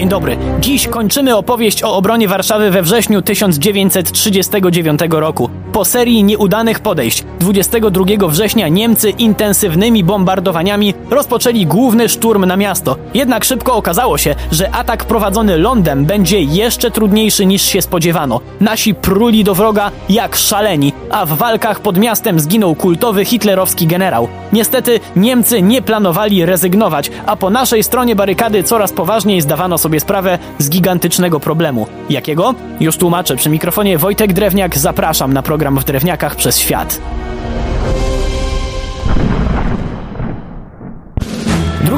Dzień dobry. Dziś kończymy opowieść o obronie Warszawy we wrześniu 1939 roku. Po serii nieudanych podejść 22 września Niemcy intensywnymi bombardowaniami rozpoczęli główny szturm na miasto. Jednak szybko okazało się, że atak prowadzony lądem będzie jeszcze trudniejszy niż się spodziewano. Nasi pruli do wroga jak szaleni, a w walkach pod miastem zginął kultowy hitlerowski generał. Niestety Niemcy nie planowali rezygnować, a po naszej stronie barykady coraz poważniej zdawano sobie sprawę z gigantycznego problemu. Jakiego? Już tłumaczę. Przy mikrofonie Wojtek Drewniak zapraszam na program w Drewniakach przez świat.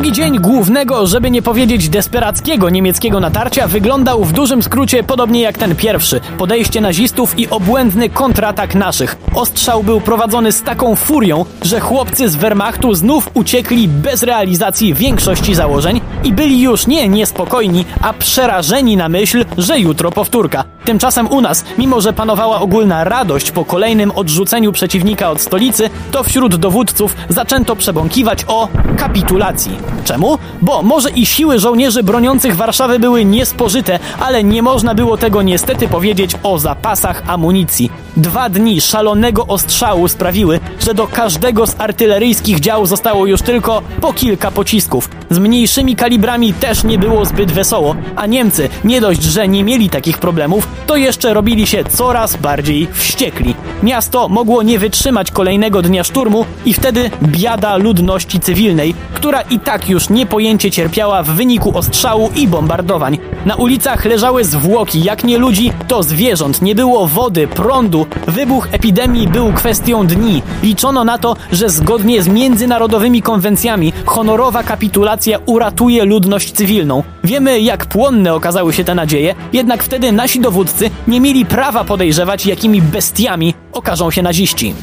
Drugi dzień głównego, żeby nie powiedzieć desperackiego niemieckiego natarcia wyglądał w dużym skrócie podobnie jak ten pierwszy. Podejście nazistów i obłędny kontratak naszych. Ostrzał był prowadzony z taką furią, że chłopcy z Wehrmachtu znów uciekli bez realizacji większości założeń i byli już nie niespokojni, a przerażeni na myśl, że jutro powtórka. Tymczasem u nas, mimo że panowała ogólna radość po kolejnym odrzuceniu przeciwnika od stolicy, to wśród dowódców zaczęto przebąkiwać o kapitulacji. Czemu? Bo może i siły żołnierzy broniących Warszawy były niespożyte, ale nie można było tego niestety powiedzieć o zapasach amunicji. Dwa dni szalonego ostrzału sprawiły, że do każdego z artyleryjskich dział zostało już tylko po kilka pocisków. Z mniejszymi kalibrami też nie było zbyt wesoło, a Niemcy nie dość, że nie mieli takich problemów, to jeszcze robili się coraz bardziej wściekli. Miasto mogło nie wytrzymać kolejnego dnia szturmu i wtedy biada ludności cywilnej, która i tak już niepojęcie cierpiała w wyniku ostrzału i bombardowań. Na ulicach leżały zwłoki, jak nie ludzi, to zwierząt, nie było wody, prądu. Wybuch epidemii był kwestią dni. Liczono na to, że zgodnie z międzynarodowymi konwencjami honorowa kapitulacja uratuje ludność cywilną. Wiemy, jak płonne okazały się te nadzieje, jednak wtedy nasi dowódcy nie mieli prawa podejrzewać, jakimi bestiami okażą się naziści.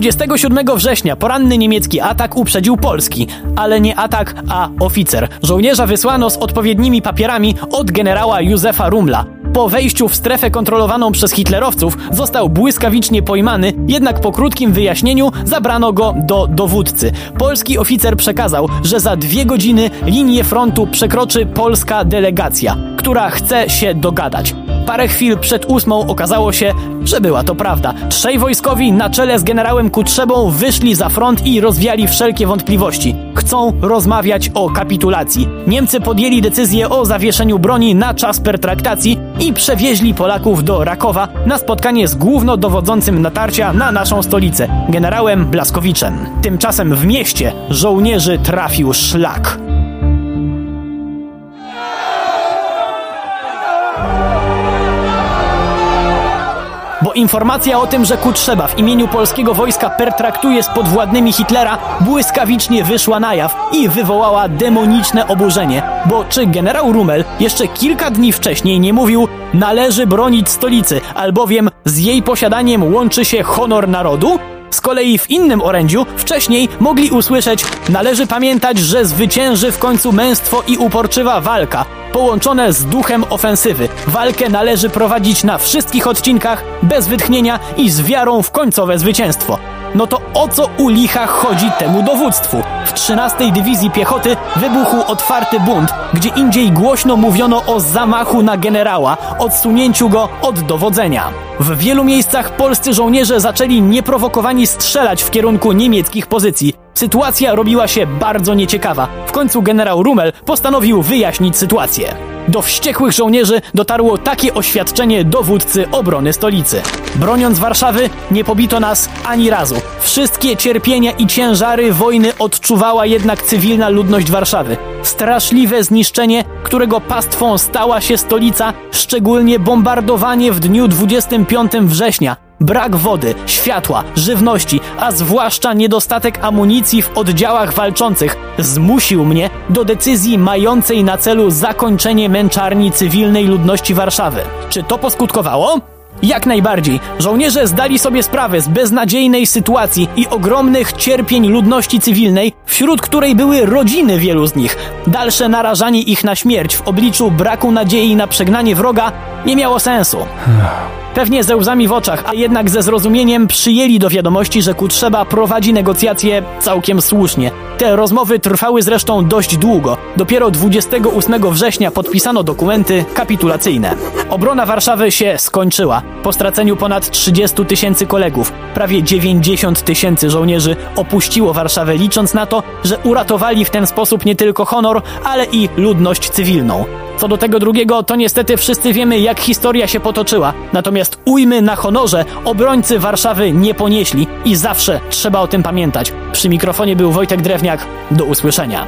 27 września poranny niemiecki atak uprzedził polski, ale nie atak, a oficer. Żołnierza wysłano z odpowiednimi papierami od generała Józefa Rumla. Po wejściu w strefę kontrolowaną przez hitlerowców został błyskawicznie pojmany, jednak po krótkim wyjaśnieniu zabrano go do dowódcy. Polski oficer przekazał, że za dwie godziny linię frontu przekroczy polska delegacja, która chce się dogadać. Parę chwil przed ósmą okazało się, że była to prawda. Trzej wojskowi na czele z generałem Kutrzebą wyszli za front i rozwiali wszelkie wątpliwości. Chcą rozmawiać o kapitulacji. Niemcy podjęli decyzję o zawieszeniu broni na czas pertraktacji i przewieźli Polaków do Rakowa na spotkanie z głównodowodzącym natarcia na naszą stolicę, generałem Blaskowiczem. Tymczasem w mieście żołnierzy trafił szlak. Bo informacja o tym, że Kutrzeba w imieniu polskiego wojska pertraktuje z podwładnymi Hitlera błyskawicznie wyszła na jaw i wywołała demoniczne oburzenie, bo czy generał Rummel jeszcze kilka dni wcześniej nie mówił należy bronić stolicy, albowiem z jej posiadaniem łączy się honor narodu? Z kolei w innym orędziu wcześniej mogli usłyszeć należy pamiętać, że zwycięży w końcu męstwo i uporczywa walka, połączone z duchem ofensywy. Walkę należy prowadzić na wszystkich odcinkach, bez wytchnienia i z wiarą w końcowe zwycięstwo. No to o co u licha chodzi temu dowództwu? W 13 Dywizji Piechoty wybuchł otwarty bunt, gdzie indziej głośno mówiono o zamachu na generała, odsunięciu go od dowodzenia. W wielu miejscach polscy żołnierze zaczęli nieprowokowani strzelać w kierunku niemieckich pozycji. Sytuacja robiła się bardzo nieciekawa. W końcu generał Rummel postanowił wyjaśnić sytuację. Do wściekłych żołnierzy dotarło takie oświadczenie dowódcy obrony stolicy. Broniąc Warszawy, nie pobito nas ani razu. Wszystkie cierpienia i ciężary wojny odczuwała jednak cywilna ludność Warszawy. Straszliwe zniszczenie, którego pastwą stała się stolica, szczególnie bombardowanie w dniu 25 września, Brak wody, światła, żywności, a zwłaszcza niedostatek amunicji w oddziałach walczących zmusił mnie do decyzji mającej na celu zakończenie męczarni cywilnej ludności Warszawy. Czy to poskutkowało? Jak najbardziej. Żołnierze zdali sobie sprawę z beznadziejnej sytuacji i ogromnych cierpień ludności cywilnej, wśród której były rodziny wielu z nich. Dalsze narażanie ich na śmierć w obliczu braku nadziei na przegnanie wroga nie miało sensu. Pewnie ze łzami w oczach, a jednak ze zrozumieniem przyjęli do wiadomości, że Kutrzeba prowadzi negocjacje całkiem słusznie. Te rozmowy trwały zresztą dość długo. Dopiero 28 września podpisano dokumenty kapitulacyjne. Obrona Warszawy się skończyła. Po straceniu ponad 30 tysięcy kolegów, prawie 90 tysięcy żołnierzy opuściło Warszawę, licząc na to, że uratowali w ten sposób nie tylko honor, ale i ludność cywilną. Co do tego drugiego, to niestety wszyscy wiemy, jak historia się potoczyła. Natomiast ujmy na honorze obrońcy Warszawy nie ponieśli i zawsze trzeba o tym pamiętać. Przy mikrofonie był Wojtek Drewniak. Do usłyszenia.